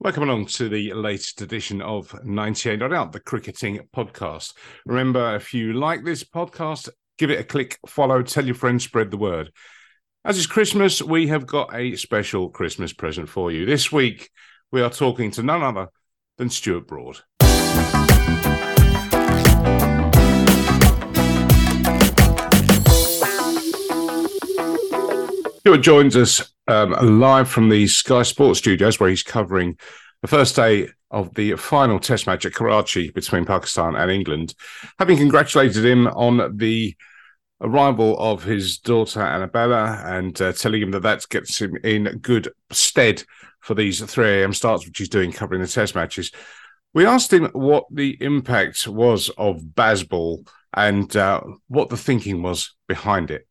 Welcome along to the latest edition of 98 Not Out, the cricketing podcast. Remember, if you like this podcast, give it a click, follow, tell your friends, spread the word. As it's Christmas, we have got a special Christmas present for you. This week, we are talking to none other than Stuart Broad. Stuart joins us um, live from the Sky Sports studios, where he's covering the first day of the final Test match at Karachi between Pakistan and England. Having congratulated him on the arrival of his daughter Annabella and uh, telling him that that gets him in good stead for these 3 a.m. starts, which he's doing covering the Test matches. We asked him what the impact was of Bazball and uh, what the thinking was behind it.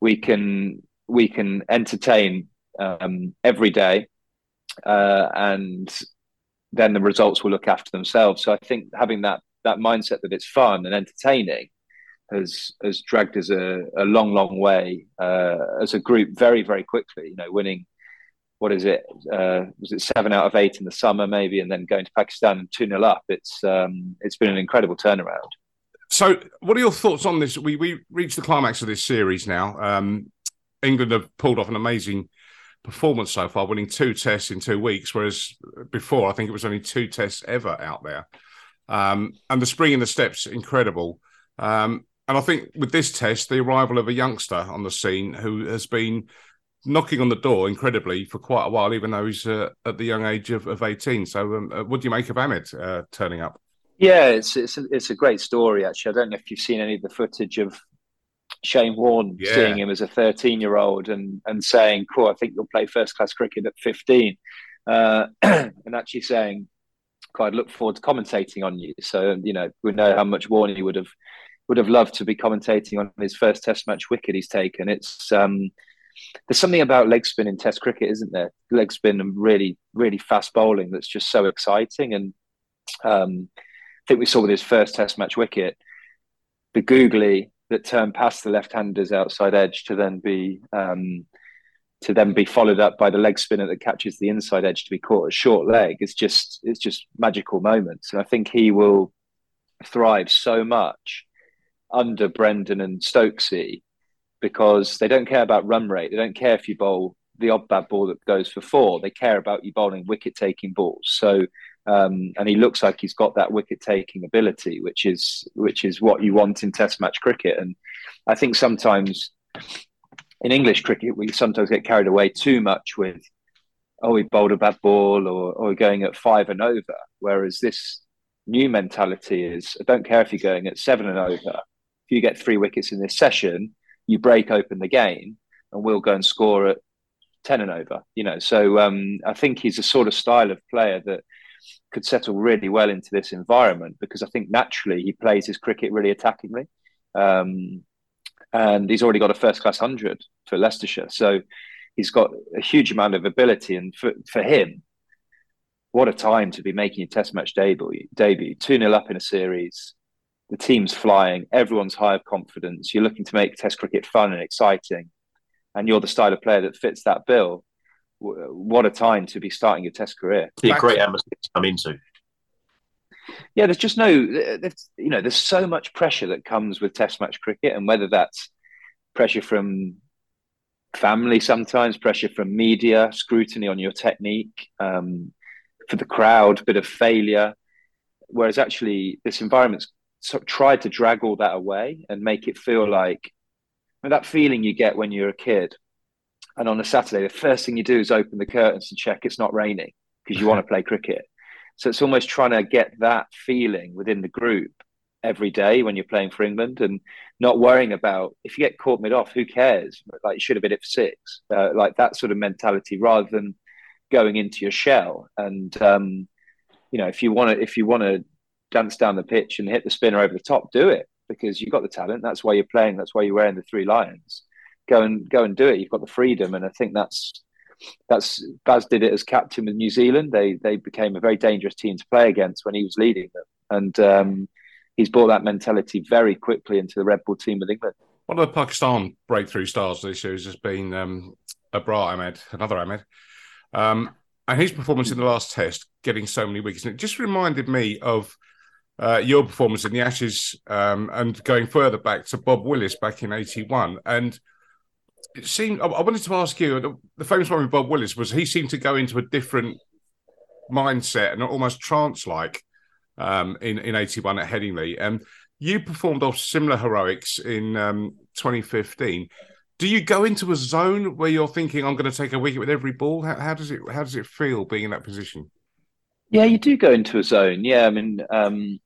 We can we can entertain um, every day, uh, and then the results will look after themselves. So I think having that that mindset that it's fun and entertaining has has dragged us a, a long, long way uh, as a group very, very quickly. You know, winning what is it? Uh, was it seven out of eight in the summer, maybe, and then going to Pakistan two 0 up? It's um, it's been an incredible turnaround. So, what are your thoughts on this? We we reached the climax of this series now. Um, England have pulled off an amazing performance so far, winning two tests in two weeks, whereas before I think it was only two tests ever out there. Um, and the spring in the steps, incredible. Um, and I think with this test, the arrival of a youngster on the scene who has been knocking on the door incredibly for quite a while, even though he's uh, at the young age of, of 18. So, um, uh, what do you make of Ahmed uh, turning up? Yeah, it's it's a, it's a great story. Actually, I don't know if you've seen any of the footage of Shane Warne yeah. seeing him as a 13 year old and and saying, "Cool, I think you'll play first class cricket at 15," uh, and actually saying, "Cool, I'd look forward to commentating on you." So you know, we know how much Warne would have would have loved to be commentating on his first Test match wicket he's taken. It's um, there's something about leg spin in Test cricket, isn't there? Leg spin and really really fast bowling that's just so exciting. And um, I think we saw with his first Test match wicket the googly that turn past the left-hander's outside edge to then be um, to then be followed up by the leg spinner that catches the inside edge to be caught at short leg. It's just it's just magical moments, and I think he will thrive so much under Brendan and Stokesy because they don't care about run rate. They don't care if you bowl the odd bad ball that goes for four. They care about you bowling wicket taking balls. So um, and he looks like he's got that wicket taking ability, which is which is what you want in Test match cricket. And I think sometimes in English cricket we sometimes get carried away too much with oh he bowled a bad ball or or going at five and over, whereas this new mentality is I don't care if you're going at seven and over. If you get three wickets in this session, you break open the game, and we'll go and score at ten and over. You know, so um, I think he's a sort of style of player that could settle really well into this environment because I think naturally he plays his cricket really attackingly. Um, and he's already got a first class 100 for Leicestershire. So he's got a huge amount of ability. And for, for him, what a time to be making a test match debut, debut 2 0 up in a series. The team's flying, everyone's high of confidence. You're looking to make test cricket fun and exciting. And you're the style of player that fits that bill what a time to be starting your test career. Be a great atmosphere to come into. Yeah, there's just no, there's, you know, there's so much pressure that comes with test match cricket, and whether that's pressure from family, sometimes pressure from media, scrutiny on your technique, um, for the crowd, bit of failure. Whereas actually, this environment's sort of tried to drag all that away and make it feel like that feeling you get when you're a kid and on a Saturday, the first thing you do is open the curtains and check it's not raining because you want to play cricket. So it's almost trying to get that feeling within the group every day when you're playing for England and not worrying about if you get caught mid off, who cares? Like you should have been it for six, uh, like that sort of mentality rather than going into your shell. And um, you know, if you want to, if you want to dance down the pitch and hit the spinner over the top, do it because you've got the talent. That's why you're playing. That's why you're wearing the three lions go and go and do it. You've got the freedom, and I think that's that's Baz did it as captain with New Zealand. They they became a very dangerous team to play against when he was leading them, and um, he's brought that mentality very quickly into the red ball team with England. One of the Pakistan breakthrough stars this year has been um, Abrar Ahmed, another Ahmed. Um, and his performance in the last test, getting so many wickets, and it just reminded me of uh, your performance in the Ashes um, and going further back to Bob Willis back in '81. And it seemed I, I wanted to ask you the, famous one with Bob Willis was he seemed to go into a different mindset and almost trance-like um, in in '81 at Headingley, and you performed off similar heroics in um, 2015 do you go into a zone where you're thinking I'm going to take a wicket with every ball? How, how, does it how does it feel being in that position? Yeah, you do go into a zone. Yeah, I mean, um,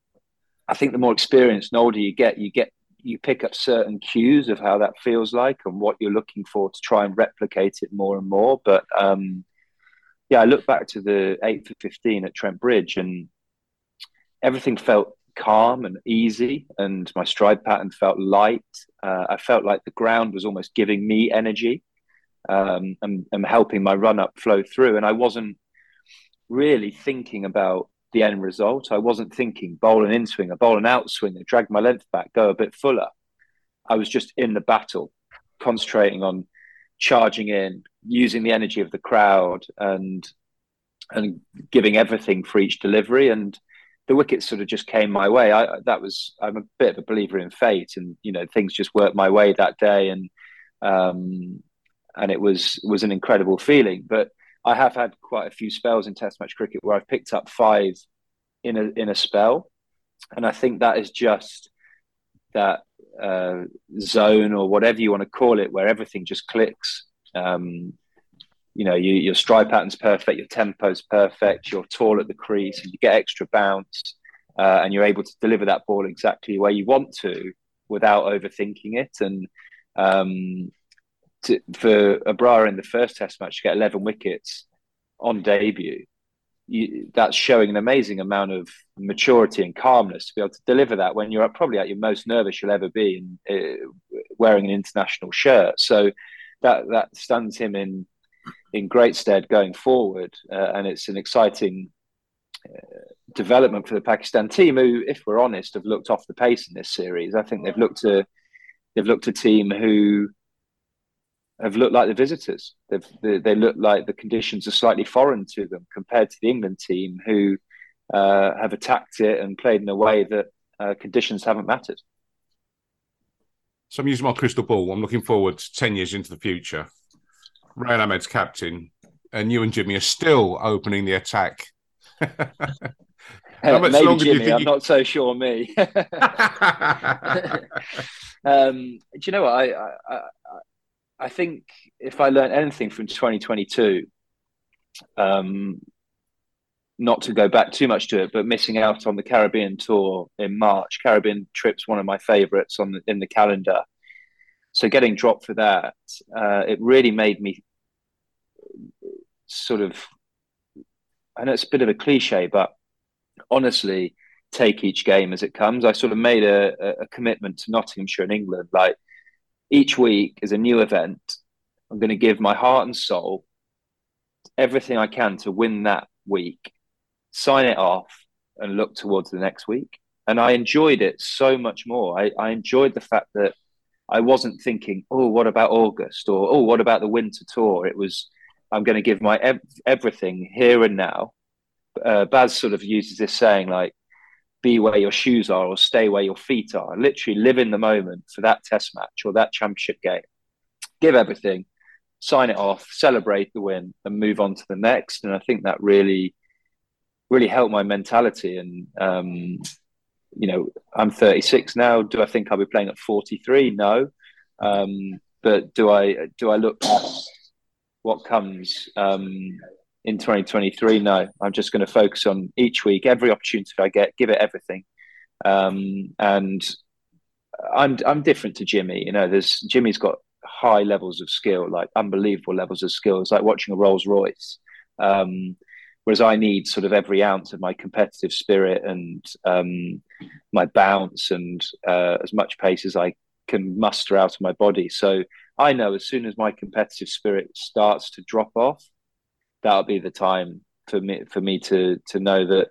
I think the more experienced and older you get, you get you pick up certain cues of how that feels like and what you're looking for to try and replicate it more and more. But um, yeah, I look back to the eight for fifteen at Trent Bridge, and everything felt calm and easy, and my stride pattern felt light. Uh, I felt like the ground was almost giving me energy um, and, and helping my run up flow through. And I wasn't really thinking about the end result. I wasn't thinking bowl an in swing, a bowl an outswing, drag my length back, go a bit fuller. I was just in the battle, concentrating on charging in, using the energy of the crowd, and and giving everything for each delivery. And the wickets sort of just came my way. I that was I'm a bit of a believer in fate, and you know things just worked my way that day, and um, and it was was an incredible feeling. But I have had quite a few spells in Test match cricket where I've picked up five in a in a spell, and I think that is just that uh, zone or whatever you want to call it, where everything just clicks. Um, you know, you, your stride pattern's perfect, your tempo's perfect, you're tall at the crease, and you get extra bounce, uh, and you're able to deliver that ball exactly where you want to without overthinking it. And um, to, for Abrar in the first Test match to get 11 wickets on debut, you, that's showing an amazing amount of maturity and calmness to be able to deliver that when you're probably at your most nervous you'll ever be and uh, wearing an international shirt. So that that stands him in in great stead going forward, uh, and it's an exciting uh, development for the Pakistan team, who, if we're honest, have looked off the pace in this series. I think they've looked to they've looked a team who have looked like the visitors. They've, they, they look like the conditions are slightly foreign to them compared to the England team, who uh, have attacked it and played in a way that uh, conditions haven't mattered. So I'm using my crystal ball. I'm looking forward ten years into the future. Rehan Ahmed's captain, and you and Jimmy are still opening the attack. How much Maybe longer Jimmy, do you think I'm you... not so sure me. um, do you know what? I, I, I think if I learned anything from 2022, um, not to go back too much to it, but missing out on the Caribbean tour in March. Caribbean trip's one of my favourites on the, in the calendar. So getting dropped for that, uh, it really made me sort of, I know it's a bit of a cliche, but honestly, take each game as it comes. I sort of made a, a commitment to Nottinghamshire in England. Like each week is a new event. I'm going to give my heart and soul, everything I can to win that week, sign it off, and look towards the next week. And I enjoyed it so much more. I, I enjoyed the fact that I wasn't thinking, oh, what about August? Or, oh, what about the winter tour? It was, I'm going to give my ev- everything here and now. Uh, Baz sort of uses this saying like, be where your shoes are or stay where your feet are. Literally live in the moment for that test match or that championship game. Give everything, sign it off, celebrate the win, and move on to the next. And I think that really, really helped my mentality. And, um, you know, I'm 36 now. Do I think I'll be playing at 43? No. Um, but do I do I look what comes um, in 2023. No, I'm just going to focus on each week, every opportunity I get, give it everything. Um, and I'm I'm different to Jimmy. You know, there's Jimmy's got high levels of skill, like unbelievable levels of skill. It's like watching a Rolls Royce. Um, whereas I need sort of every ounce of my competitive spirit and um, my bounce and uh, as much pace as I can muster out of my body. So I know as soon as my competitive spirit starts to drop off, that'll be the time for me for me to to know that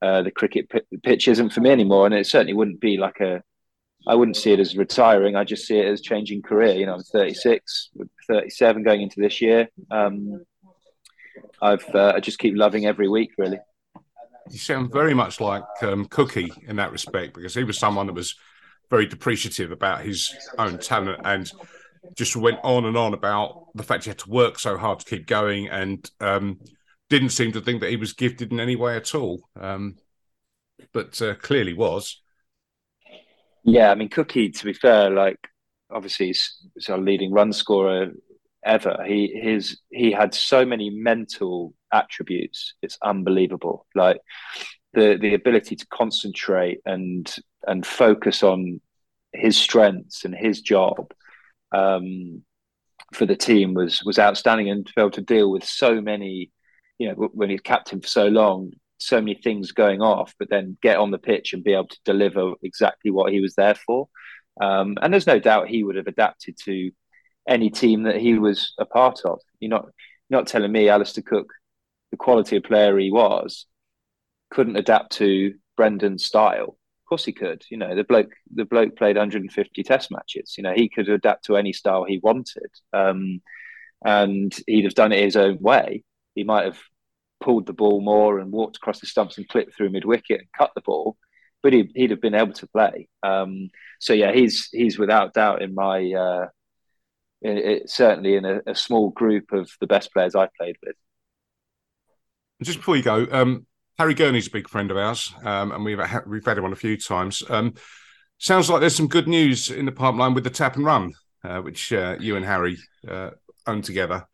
uh, the cricket p- pitch isn't for me anymore. And it certainly wouldn't be like a I wouldn't see it as retiring. I just see it as changing career. You know, I'm 36, 37 going into this year. Um, I've uh, I just keep loving every week, really. You sound very much like um, Cookie in that respect because he was someone that was very depreciative about his own talent and just went on and on about the fact he had to work so hard to keep going and um, didn't seem to think that he was gifted in any way at all. Um, but uh, clearly was. Yeah, I mean, Cookie, to be fair, like obviously he's, he's our leading run scorer ever. He his he had so many mental attributes. It's unbelievable. Like the the ability to concentrate and and focus on his strengths and his job um, for the team was was outstanding and to be able to deal with so many you know when he's captain for so long so many things going off but then get on the pitch and be able to deliver exactly what he was there for. Um, and there's no doubt he would have adapted to any team that he was a part of. You're not you're not telling me Alastair Cook the quality of player he was couldn't adapt to Brendan's style course he could. You know, the bloke the bloke played 150 test matches. You know, he could adapt to any style he wanted. Um, and he'd have done it his own way. He might have pulled the ball more and walked across the stumps and clipped through mid wicket and cut the ball, but he, would have been able to play. Um, so yeah, he's he's without doubt in my uh, it, certainly in a, a, small group of the best players I've played with. Just before you go, um, Harry Gurney's a big friend of ours, um, and we've we've had him on a few times. Um, sounds like there's some good news in the pipeline with the tap and run, uh, which uh, you and Harry uh, own together.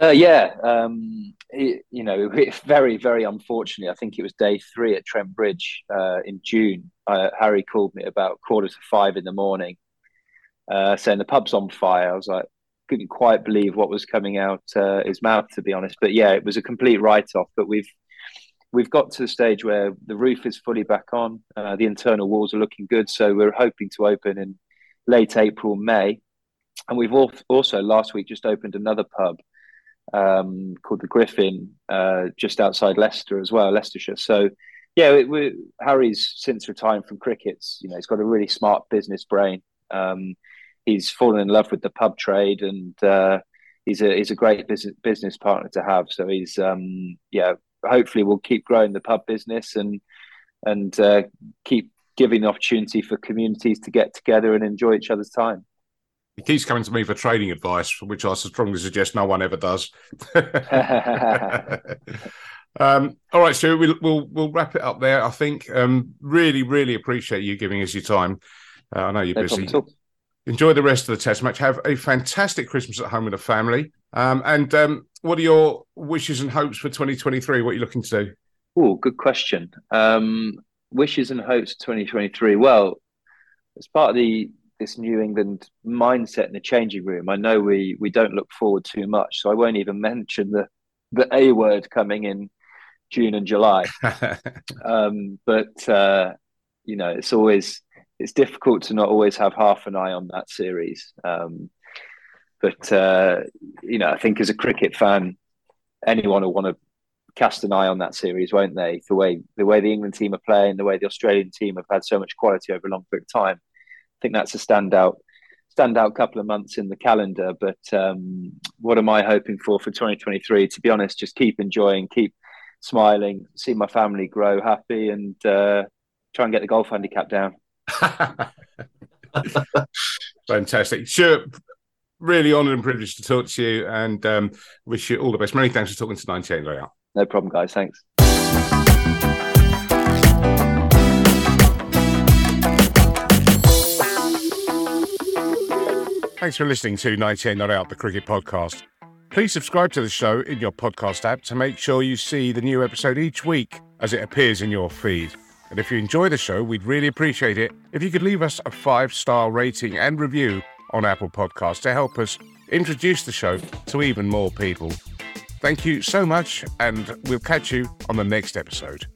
Uh, yeah, um, it, you know, very, very unfortunately, I think it was day three at Trent Bridge uh, in June. Uh, Harry called me about quarter to five in the morning, saying the pub's on fire. I was like, couldn't quite believe what was coming out his mouth, to be honest. But yeah, it was a complete write-off. But we've we've got to the stage where the roof is fully back on. Uh, the internal walls are looking good, so we're hoping to open in late April, May. And we've also last week just opened another pub um, called the Griffin, uh, just outside Leicester as well, Leicestershire. So, yeah, it, Harry's since retired from cricket, you know, he's got a really smart business brain. Um, he's fallen in love with the pub trade, and uh, he's a he's a great business business partner to have. So he's um, yeah hopefully we'll keep growing the pub business and and uh, keep giving the opportunity for communities to get together and enjoy each other's time. He keeps coming to me for trading advice, which I strongly suggest no one ever does. um, all right, Stuart, we'll, we'll, we'll wrap it up there. I think um, really, really appreciate you giving us your time. Uh, I know you're no busy. Enjoy the rest of the test match. Have a fantastic Christmas at home with the family. Um, and um, what are your wishes and hopes for 2023? What are you looking to do? Oh, good question. Um, wishes and hopes 2023. Well, as part of the this New England mindset in the changing room, I know we we don't look forward too much, so I won't even mention the the A word coming in June and July. um, but uh, you know, it's always it's difficult to not always have half an eye on that series. Um, but uh, you know, I think as a cricket fan, anyone will want to cast an eye on that series, won't they? The way the way the England team are playing, the way the Australian team have had so much quality over a long period of time. I think that's a standout standout couple of months in the calendar. But um, what am I hoping for for 2023? To be honest, just keep enjoying, keep smiling, see my family grow happy, and uh, try and get the golf handicap down. Fantastic. Sure really honoured and privileged to talk to you and um, wish you all the best. Many thanks for talking to 98 Not Out. No problem, guys. Thanks. Thanks for listening to 98 Not Out, the cricket podcast. Please subscribe to the show in your podcast app to make sure you see the new episode each week as it appears in your feed. And if you enjoy the show, we'd really appreciate it if you could leave us a five star rating and review on Apple Podcasts to help us introduce the show to even more people. Thank you so much, and we'll catch you on the next episode.